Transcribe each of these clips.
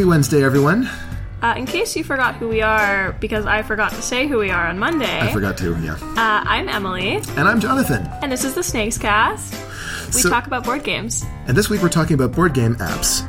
Happy Wednesday, everyone. Uh, in case you forgot who we are, because I forgot to say who we are on Monday, I forgot to, yeah. uh, I'm Emily, And I'm Jonathan. and this is the SnakesCast. We So- talk about board games. And this week we're talking about board game apps.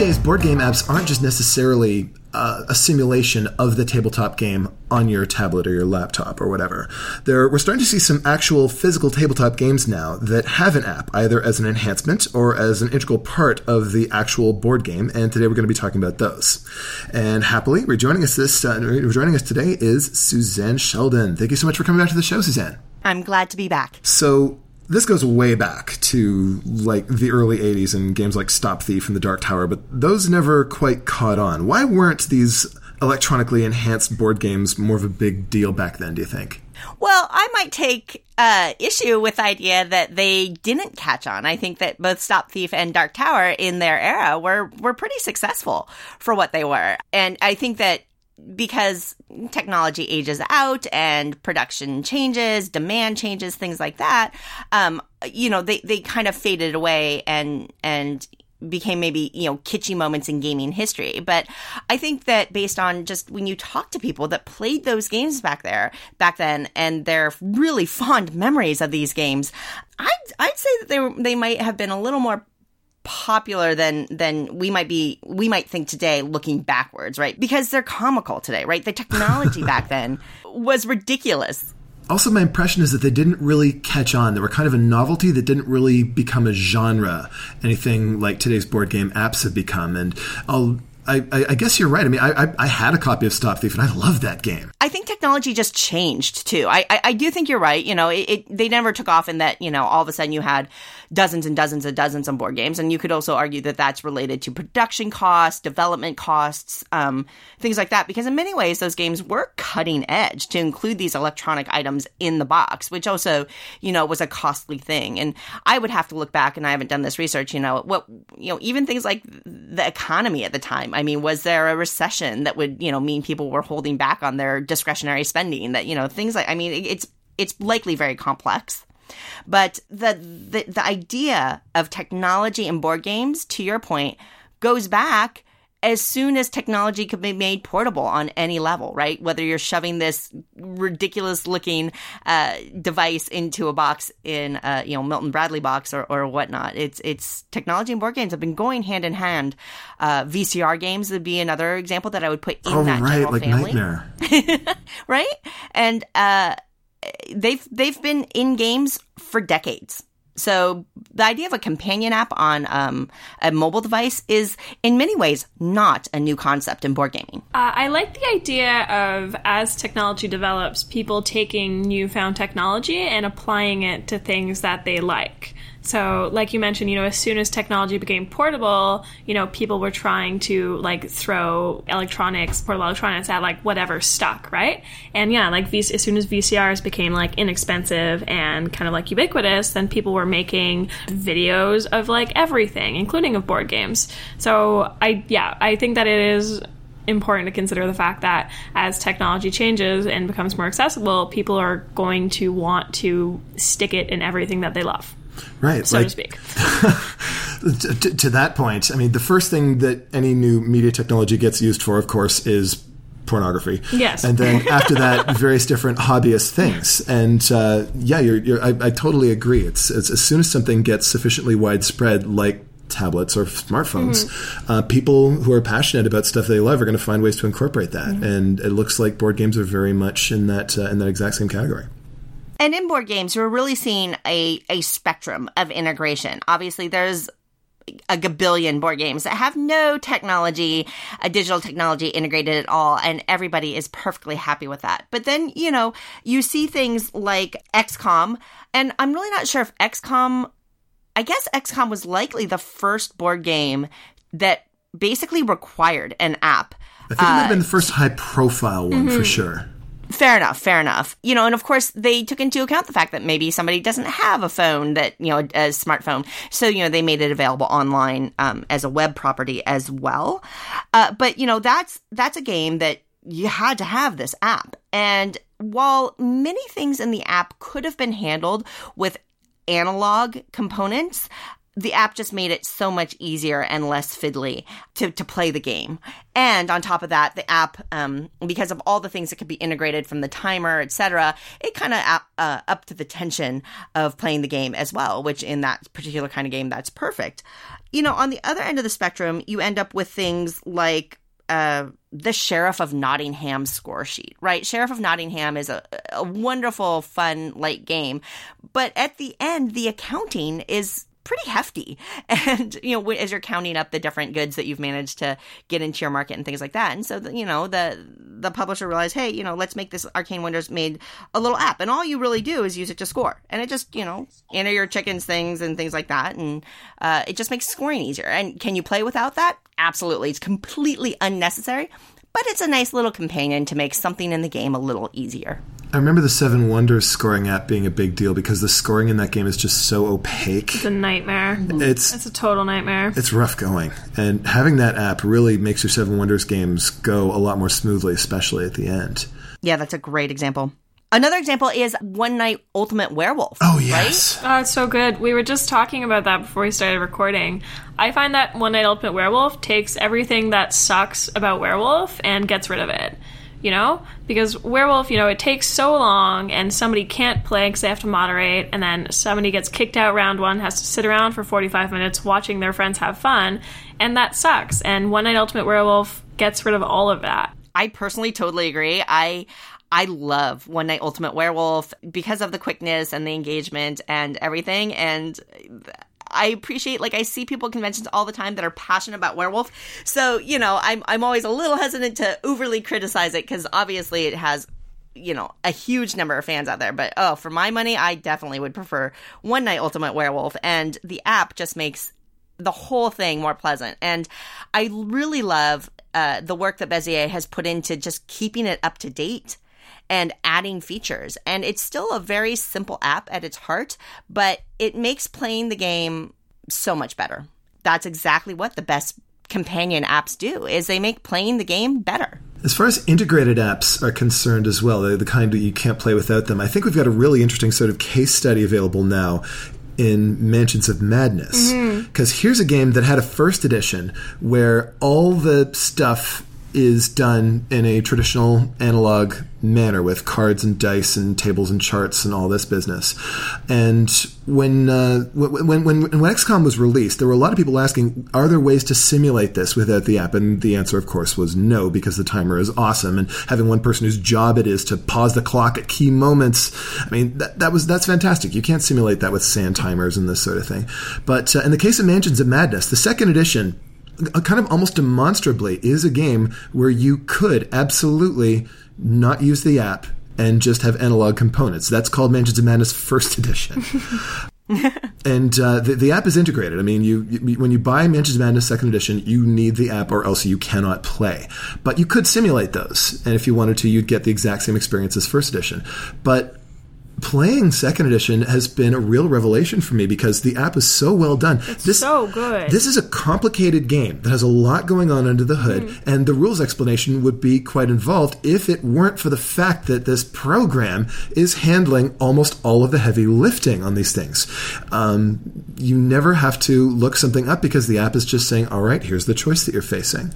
Days, board game apps aren't just necessarily uh, a simulation of the tabletop game on your tablet or your laptop or whatever. There, we're starting to see some actual physical tabletop games now that have an app, either as an enhancement or as an integral part of the actual board game. And today we're going to be talking about those. And happily, rejoining us this, uh, rejoining us today is Suzanne Sheldon. Thank you so much for coming back to the show, Suzanne. I'm glad to be back. So this goes way back to like the early 80s and games like Stop Thief and The Dark Tower, but those never quite caught on. Why weren't these electronically enhanced board games more of a big deal back then, do you think? Well, I might take uh, issue with the idea that they didn't catch on. I think that both Stop Thief and Dark Tower in their era were were pretty successful for what they were, and I think that because technology ages out and production changes, demand changes, things like that, um, you know, they, they kind of faded away and, and became maybe, you know, kitschy moments in gaming history. But I think that based on just when you talk to people that played those games back there, back then, and their really fond memories of these games, I'd, I'd say that they they might have been a little more popular than than we might be we might think today looking backwards right because they're comical today right the technology back then was ridiculous Also, my impression is that they didn't really catch on. They were kind of a novelty that didn't really become a genre, anything like today's board game apps have become. And I'll, I, I, guess you're right. I mean, I, I, I had a copy of Stop Thief, and I love that game. I think technology just changed too. I, I, I do think you're right. You know, it, it, they never took off in that, you know, all of a sudden you had dozens and dozens and dozens of board games. And you could also argue that that's related to production costs, development costs, um, things like that. Because in many ways, those games were cutting edge to include these electronic items in the box, which also, you know, was a costly thing. And I would have to look back, and I haven't done this research, you know, what, you know, even things like the economy at the time. I mean, was there a recession that would, you know, mean people were holding back on their discretionary spending? That, you know, things like, I mean, it's, it's likely very complex. But the, the the idea of technology and board games, to your point, goes back as soon as technology could be made portable on any level, right? Whether you're shoving this ridiculous looking uh, device into a box in a you know Milton Bradley box or, or whatnot, it's it's technology and board games have been going hand in hand. Uh, VCR games would be another example that I would put in Oh, that right, general like family Nightmare. right? And uh, they've they've been in games for decades. So the idea of a companion app on um, a mobile device is, in many ways, not a new concept in board gaming. Uh, I like the idea of as technology develops, people taking newfound technology and applying it to things that they like. So, like you mentioned, you know, as soon as technology became portable, you know, people were trying to like throw electronics, portable electronics at like whatever stuck, right? And yeah, like v- as soon as VCRs became like inexpensive and kind of like ubiquitous, then people were making videos of like everything, including of board games. So, I yeah, I think that it is important to consider the fact that as technology changes and becomes more accessible, people are going to want to stick it in everything that they love, Right. so like, to speak. to, to- that point, I mean, the first thing that any new media technology gets used for, of course, is pornography. Yes. And then after that, various different hobbyist things. And uh, yeah, you're, you're, I, I totally agree. It's, it's as soon as something gets sufficiently widespread, like tablets or smartphones, uh, people who are passionate about stuff they love are going to find ways to incorporate that. And it looks like board games are very much in that uh, in that exact same category. And in board games, we're really seeing a, a spectrum of integration. Obviously, there's a gabillion board games that have no technology, a digital technology integrated at all, and everybody is perfectly happy with that. But then, you know, you see things like XCOM, and I'm really not sure if XCOM, I guess XCOM was likely the first board game that basically required an app. I think it might have been the first high profile one for sure. Fair enough, fair enough. You know, and of course they took into account the fact that maybe somebody doesn't have a phone that, you know, a smartphone. So, you know, they made it available online um, as a web property as well. Uh, but, you know, that's, that's a game that you had to have this app. And while many things in the app could have been handled with analog components, the app just made it so much easier and less fiddly to, to play the game. And on top of that, the app, um, because of all the things that could be integrated from the timer, etc., it kind of uh, up to the tension of playing the game as well, which in that particular kind of game, that's perfect. You know, on the other end of the spectrum, you end up with things like uh, the Sheriff of Nottingham score sheet, right? Sheriff of Nottingham is a, a wonderful, fun, light game. But at the end, the accounting is pretty hefty. And, you know, as you're counting up the different goods that you've managed to get into your market and things like that. And so, you know, the, the publisher realized, hey, you know, let's make this Arcane Wonders made a little app. And all you really do is use it to score. And it just, you know, enter your chickens things and things like that. And uh, it just makes scoring easier. And can you play without that? Absolutely. It's completely unnecessary but it's a nice little companion to make something in the game a little easier. I remember the Seven Wonders scoring app being a big deal because the scoring in that game is just so opaque. It's a nightmare. It's it's a total nightmare. It's rough going, and having that app really makes your Seven Wonders games go a lot more smoothly, especially at the end. Yeah, that's a great example. Another example is One Night Ultimate Werewolf. Oh, yes. Right? Oh, it's so good. We were just talking about that before we started recording. I find that One Night Ultimate Werewolf takes everything that sucks about Werewolf and gets rid of it. You know? Because Werewolf, you know, it takes so long and somebody can't play because they have to moderate, and then somebody gets kicked out round one, has to sit around for 45 minutes watching their friends have fun, and that sucks. And One Night Ultimate Werewolf gets rid of all of that. I personally totally agree. I I love One Night Ultimate Werewolf because of the quickness and the engagement and everything. And I appreciate like I see people at conventions all the time that are passionate about werewolf. So, you know, I'm I'm always a little hesitant to overly criticize it because obviously it has you know a huge number of fans out there but oh for my money i definitely would prefer one night ultimate werewolf and the app just makes the whole thing more pleasant and i really love uh, the work that bezier has put into just keeping it up to date and adding features. And it's still a very simple app at its heart, but it makes playing the game so much better. That's exactly what the best companion apps do is they make playing the game better. As far as integrated apps are concerned as well, they're the kind that you can't play without them, I think we've got a really interesting sort of case study available now in Mansions of Madness. Because mm-hmm. here's a game that had a first edition where all the stuff is done in a traditional analog manner with cards and dice and tables and charts and all this business. And when uh, when, when when when XCOM was released, there were a lot of people asking, "Are there ways to simulate this without the app?" And the answer, of course, was no, because the timer is awesome, and having one person whose job it is to pause the clock at key moments. I mean, that, that was that's fantastic. You can't simulate that with sand timers and this sort of thing. But uh, in the case of Mansions of Madness, the second edition kind of almost demonstrably is a game where you could absolutely not use the app and just have analog components. That's called Mansions of Madness First Edition. and uh, the, the, app is integrated. I mean, you, you, when you buy Mansions of Madness Second Edition, you need the app or else you cannot play. But you could simulate those, and if you wanted to, you'd get the exact same experience as First Edition. But playing second edition has been a real revelation for me because the app is so well done. It's this, so good. This is a complicated game that has a lot going on under the hood, mm. and the rules explanation would be quite involved if it weren't for the fact that this program is handling almost all of the heavy lifting on these things. Um, you never have to look something up because the app is just saying, all right, here's the choice that you're facing.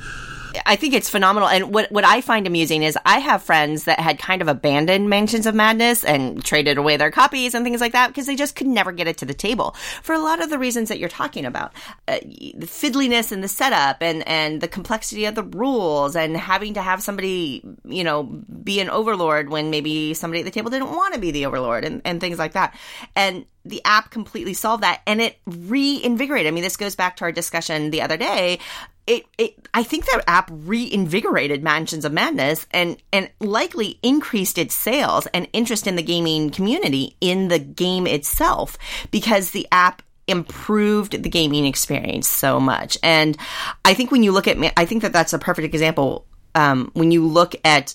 I think it's phenomenal. And what what I find amusing is I have friends that had kind of abandoned Mansions of Madness and traded away their copies and things like that because they just could never get it to the table for a lot of the reasons that you're talking about, uh, the fiddliness and the setup and and the complexity of the rules and having to have somebody you know be an overlord when maybe somebody at the table didn't want to be the overlord and and things like that. And the app completely solved that and it reinvigorated. I mean, this goes back to our discussion the other day it, it I think that app reinvigorated Mansions of Madness and and likely increased its sales and interest in the gaming community in the game itself because the app improved the gaming experience so much. And I think when you look at I think that that's a perfect example um, when you look at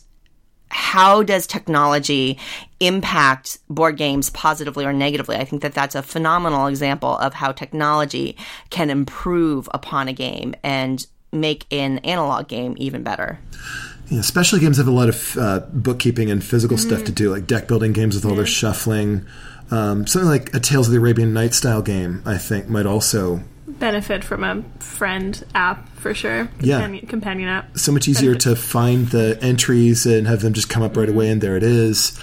how does technology impact board games positively or negatively? I think that that's a phenomenal example of how technology can improve upon a game and make an analog game even better. you know, games have a lot of uh, bookkeeping and physical stuff to do, like deck building games with all their shuffling. Um, something like a Tales of the Arabian Night style game, I think, might also Benefit from a friend app for sure. Yeah. Companion, companion app. so much easier to find the entries and have them just come up right away, and there it is.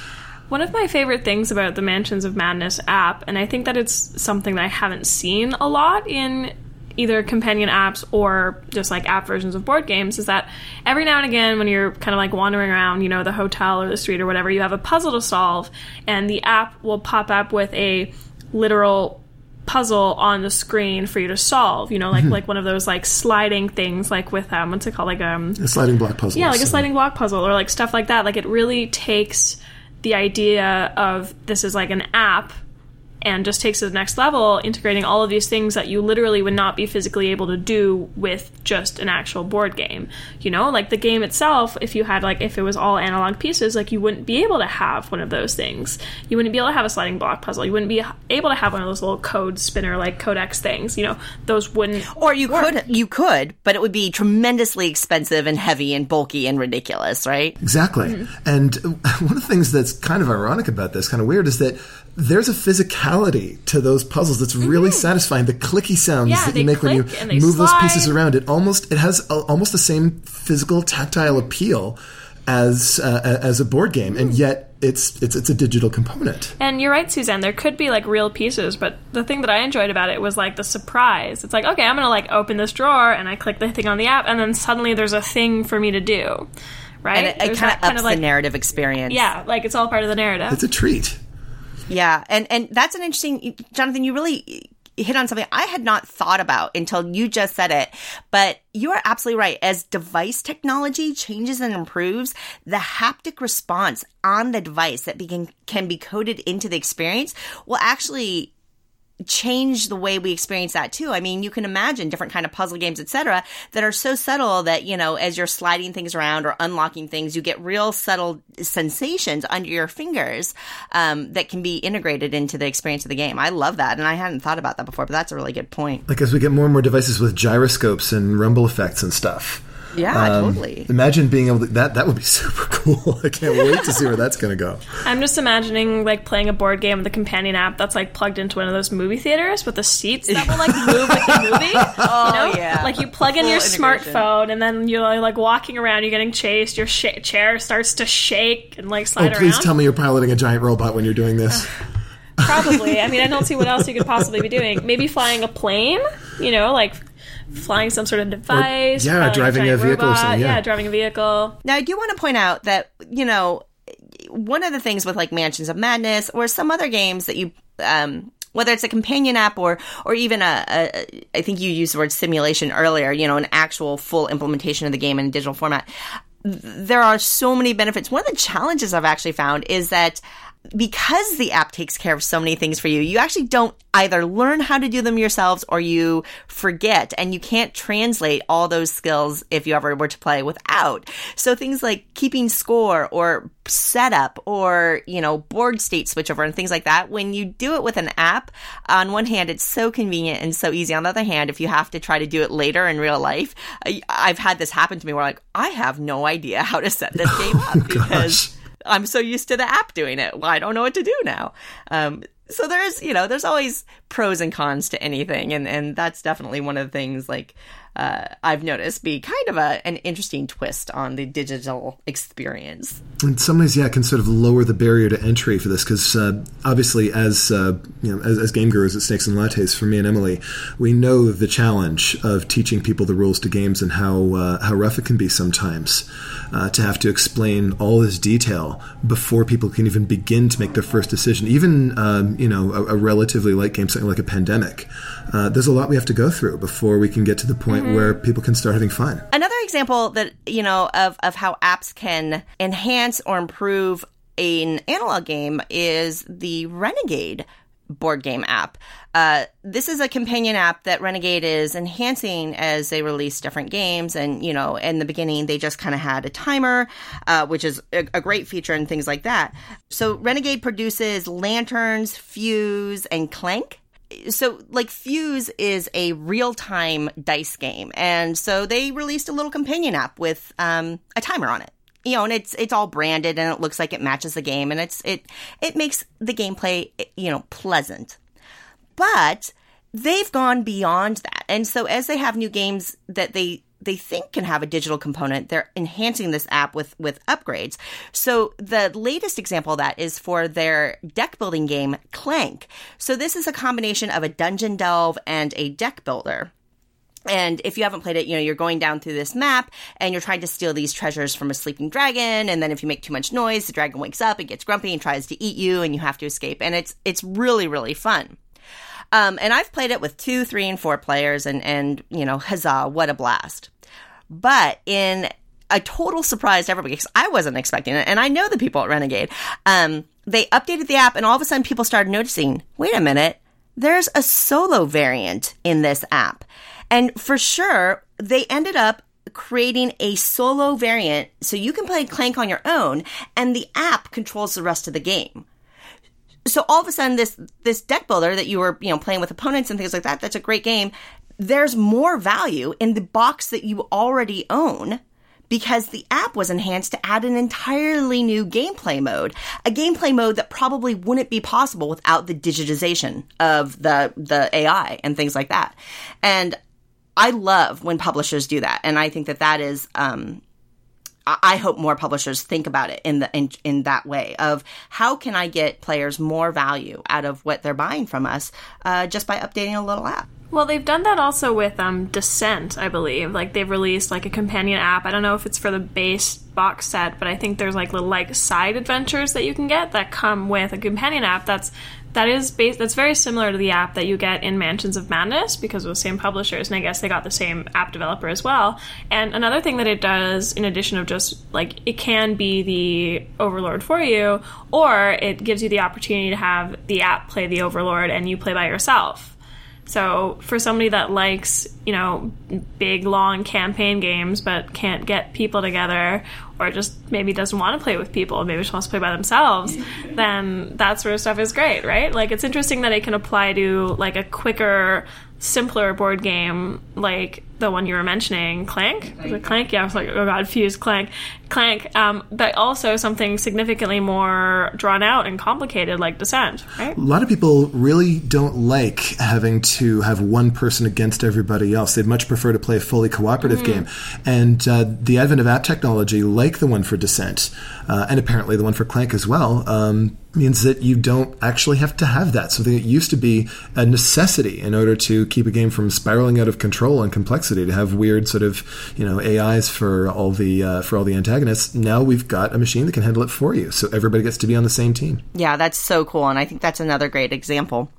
One of my favorite things about the Mansions of Madness app, and I think that it's something that I haven't seen a lot in either companion apps or just like app versions of board games, is that every now and again, when you're kind of like wandering around, you know, the hotel or the street or whatever, you have a puzzle to solve, and the app will pop up with a literal puzzle on the screen for you to solve you know like like one of those like sliding things like with um what's it called like um A sliding block puzzle. yeah, like a sliding block puzzle or like stuff like that. Like it really takes the idea of this is like an app and just takes it to the next level, integrating all of these things that you literally would not be physically able to do with just an actual board game. You know, like the game itself, if you had like if it was all analog pieces, like you wouldn't be able to have one of those things. You wouldn't be able to have a sliding block puzzle. You wouldn't be able to have one of those little code spinner like codex things. You know, those wouldn't Or you could, you could, but it would be tremendously expensive and heavy and bulky and ridiculous, right? Exactly. Mm-hmm. And uh, one of the things that's kind of ironic about this, kind of weird, is that there's a physicality to those puzzles that's really satisfying. The clicky sounds Mm-hmm. Yeah, that you make when you click and they move those pieces around, it almost it has a, almost the same physical tactile appeal as uh, as a board game, Mm. and yet it's it's it's a digital component. And you're right, Suzanne. There could be like real pieces, but the thing that I enjoyed about it was like the surprise. It's like, okay, I'm gonna like open this drawer, and I click the thing on the app, and then suddenly there's a thing for me to do, right? And it, it There's kind of that ups the narrative experience. yeah, like it's all part of the narrative. It's a treat. Yeah, and and that's an interesting, Jonathan. You really hit on something I had not thought about until you just said it. But you are absolutely right. As device technology changes and improves, the haptic response on the device that be, can be coded into the experience will actually change the way we experience that too. I mean, you can imagine different kind of puzzle games, etc., that are so subtle that, you know, as you're sliding things around or unlocking things, you get real subtle sensations under your fingers um, that can be integrated into the experience of the game. I love that. And I hadn't thought about that before, but that's a really good point. Like as we get more and more devices with gyroscopes and rumble effects and stuff. Yeah, Um, totally. Imagine being able to that that would be super cool. I can't wait to see where that's going to go. I'm just imagining like playing a board game with a companion app that's like plugged into one of those movie theaters with the seats that will like move with the movie. Oh, you know? yeah. Like you plug in your integration. smartphone and then you're like walking around, you're getting chased, your sh- chair starts to shake and like slide Oh, please around. tell me you're piloting a giant robot when you're doing this. Probably. I mean, I don't see what else you could possibly be doing. Maybe flying a plane, you know, like flying some sort of device. yeah, driving a giant vehicle or robot. something, yeah. driving a vehicle. Now, I do want to point out that, you know, one of the things with like Mansions of Madness or some other games that you, um, whether it's a companion app or, or even a, a, I think you used the word simulation earlier, you know, an actual full implementation of the game in a digital format. There are so many benefits. One of the challenges I've actually found is that because the app takes care of so many things for you, you actually don't either learn how to do them yourselves or you forget and you can't translate all those skills if you ever were to play without. So things like keeping score or setup or, you know, board state switchover and things like that, when you do it with an app, on one hand, it's so convenient and so easy. On the other hand, if you have to try to do it later in real life, I've had this happen to me where like, I have no idea how to set this game up because I'm so used to the app doing it. Well, I don't know what to do now. Um, so there is, you know, there's always pros and cons to anything, and and that's definitely one of the things like uh, I've noticed be kind of a an interesting twist on the digital experience. in some ways, yeah, it can sort of lower the barrier to entry for this because uh, obviously, as uh, you know, as, as game gurus at Snakes and Lattes, for me and Emily, we know the challenge of teaching people the rules to games and how uh, how rough it can be sometimes uh, to have to explain all this detail before people can even begin to make their first decision. Even um, you know, a, a relatively light game, something like a pandemic. Uh, there's a lot we have to go through before we can get to the point where people can start having fun. Another example that you know of of how apps can enhance or improve an analog game is the Renegade board game app. Uh, this is a companion app that Renegade is enhancing as they release different games. And, you know, in the beginning, they just kind of had a timer, uh, which is a, a great feature and things like that. So Renegade produces lanterns, fuse, and clank so like fuse is a real-time dice game and so they released a little companion app with um, a timer on it you know, and it's it's all branded and it looks like it matches the game and it's it it makes the gameplay you know pleasant. But they've gone beyond that. And so as they have new games that they they think can have a digital component, they're enhancing this app with with upgrades. So the latest example of that is for their deck building game Clank. So this is a combination of a dungeon delve and a deck builder. And if you haven't played it, you know, you're going down through this map and you're trying to steal these treasures from a sleeping dragon. And then if you make too much noise, the dragon wakes up and gets grumpy and tries to eat you and you have to escape. And it's, it's really, really fun. Um, and I've played it with two, three, and four players and, and, you know, huzzah, what a blast. But in a total surprise to everybody because I wasn't expecting it. And I know the people at Renegade. Um, they updated the app and all of a sudden people started noticing, wait a minute, there's a solo variant in this app. And for sure, they ended up creating a solo variant so you can play Clank on your own and the app controls the rest of the game. So all of a sudden this this deck builder that you were, you know, playing with opponents and things like that, that's a great game. There's more value in the box that you already own because the app was enhanced to add an entirely new gameplay mode, a gameplay mode that probably wouldn't be possible without the digitization of the the AI and things like that. And I love when publishers do that, and I think that that is. Um, I hope more publishers think about it in the in, in that way of how can I get players more value out of what they're buying from us uh, just by updating a little app. Well, they've done that also with um, Descent, I believe. Like they've released like a companion app. I don't know if it's for the base box set, but I think there's like little like side adventures that you can get that come with a companion app that's that is based that's very similar to the app that you get in Mansions of Madness because of the same publishers, and I guess they got the same app developer as well. And another thing that it does, in addition of just like it can be the Overlord for you, or it gives you the opportunity to have the app play the Overlord and you play by yourself. So for somebody that likes, you know, big long campaign games but can't get people together or just maybe doesn't want to play with people, maybe just wants to play by themselves, then that sort of stuff is great, right? Like it's interesting that it can apply to like a quicker, simpler board game like the one you were mentioning, Clank. Was it Clank? Yeah, I was like, oh god, Fuse Clank, Clank. Um, but also something significantly more drawn out and complicated, like Descent. Right? A lot of people really don't like having to have one person against everybody else. They'd much prefer to play a fully cooperative mm-hmm. game. And uh, the advent of app technology, like the one for Descent, uh, and apparently the one for Clank as well. Um, means that you don't actually have to have that. Something that used to be a necessity in order to keep a game from spiraling out of control and complexity complexity to have weird sort of you know AIs for all the uh, for all the antagonists. Now we've got a machine that can handle it for you, so everybody gets to be on the same team. Yeah, that's so cool, and I think that's another great example.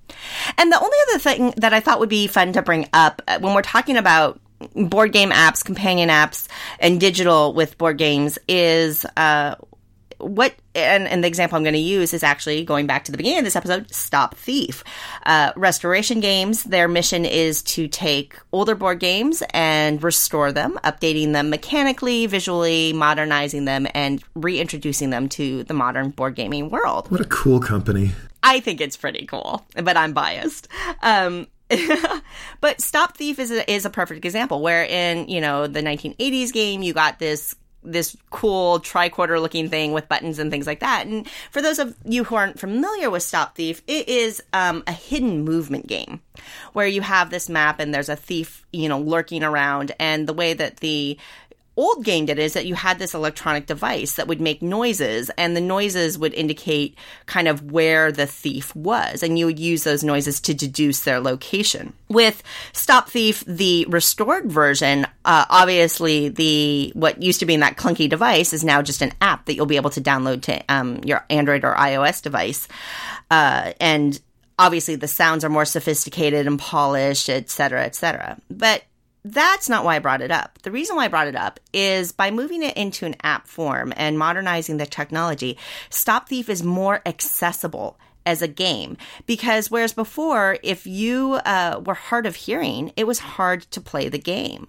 And the only other thing that I thought would be fun to bring up uh, when we're talking about board game apps, companion apps, and digital with board games is uh, what and, and the example I'm going to use is actually going back to the beginning of this episode Stop Thief. Uh, restoration games, their mission is to take older board games and restore them, updating them mechanically, visually, modernizing them, and reintroducing them to the modern board gaming world. What a cool company. I think it's pretty cool, but I'm biased. Um, but Stop Thief is a, is a perfect example where in, you know, the 1980s game, you got this this cool tricorder looking thing with buttons and things like that. And for those of you who aren't familiar with Stop Thief, it is um, a hidden movement game where you have this map and there's a thief, you know, lurking around. And the way that the old game did is that you had this electronic device that would make noises and the noises would indicate kind of where the thief was and you would use those noises to deduce their location. With stop thief the restored version uh, obviously the what used to be in that clunky device is now just an app that you'll be able to download to um, your android or ios device. Uh, and obviously the sounds are more sophisticated and polished et cetera et cetera. But that's not why I brought it up. The reason why I brought it up is by moving it into an app form and modernizing the technology, Stop Thief is more accessible as a game. Because whereas before if you uh, were hard of hearing it was hard to play the game.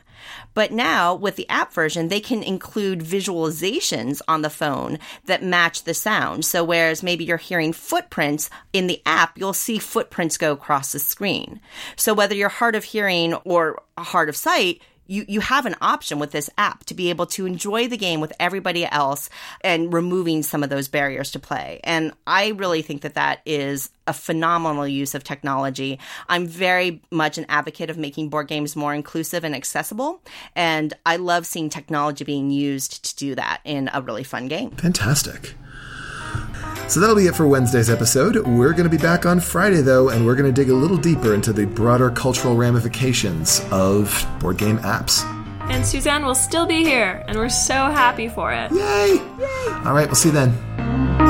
But now with the app version they can include visualizations on the phone that match the sound. So whereas maybe you're hearing footprints in the app you'll see footprints go across the screen. So whether you're hard of hearing or hard of sight you, you have an option with this app to be able to enjoy the game with everybody else and removing some of those barriers to play. And I really think that that is a phenomenal use of technology. I'm very much an advocate of making board games more inclusive and accessible. And I love seeing technology being used to do that in a really fun game. Fantastic. So that'll be it for Wednesday's episode. We're going to be back on Friday, though, and we're going to dig a little deeper into the broader cultural ramifications of board game apps. And Suzanne will still be here, and we're so happy for it. Yay! Yay! All right, we'll see you then.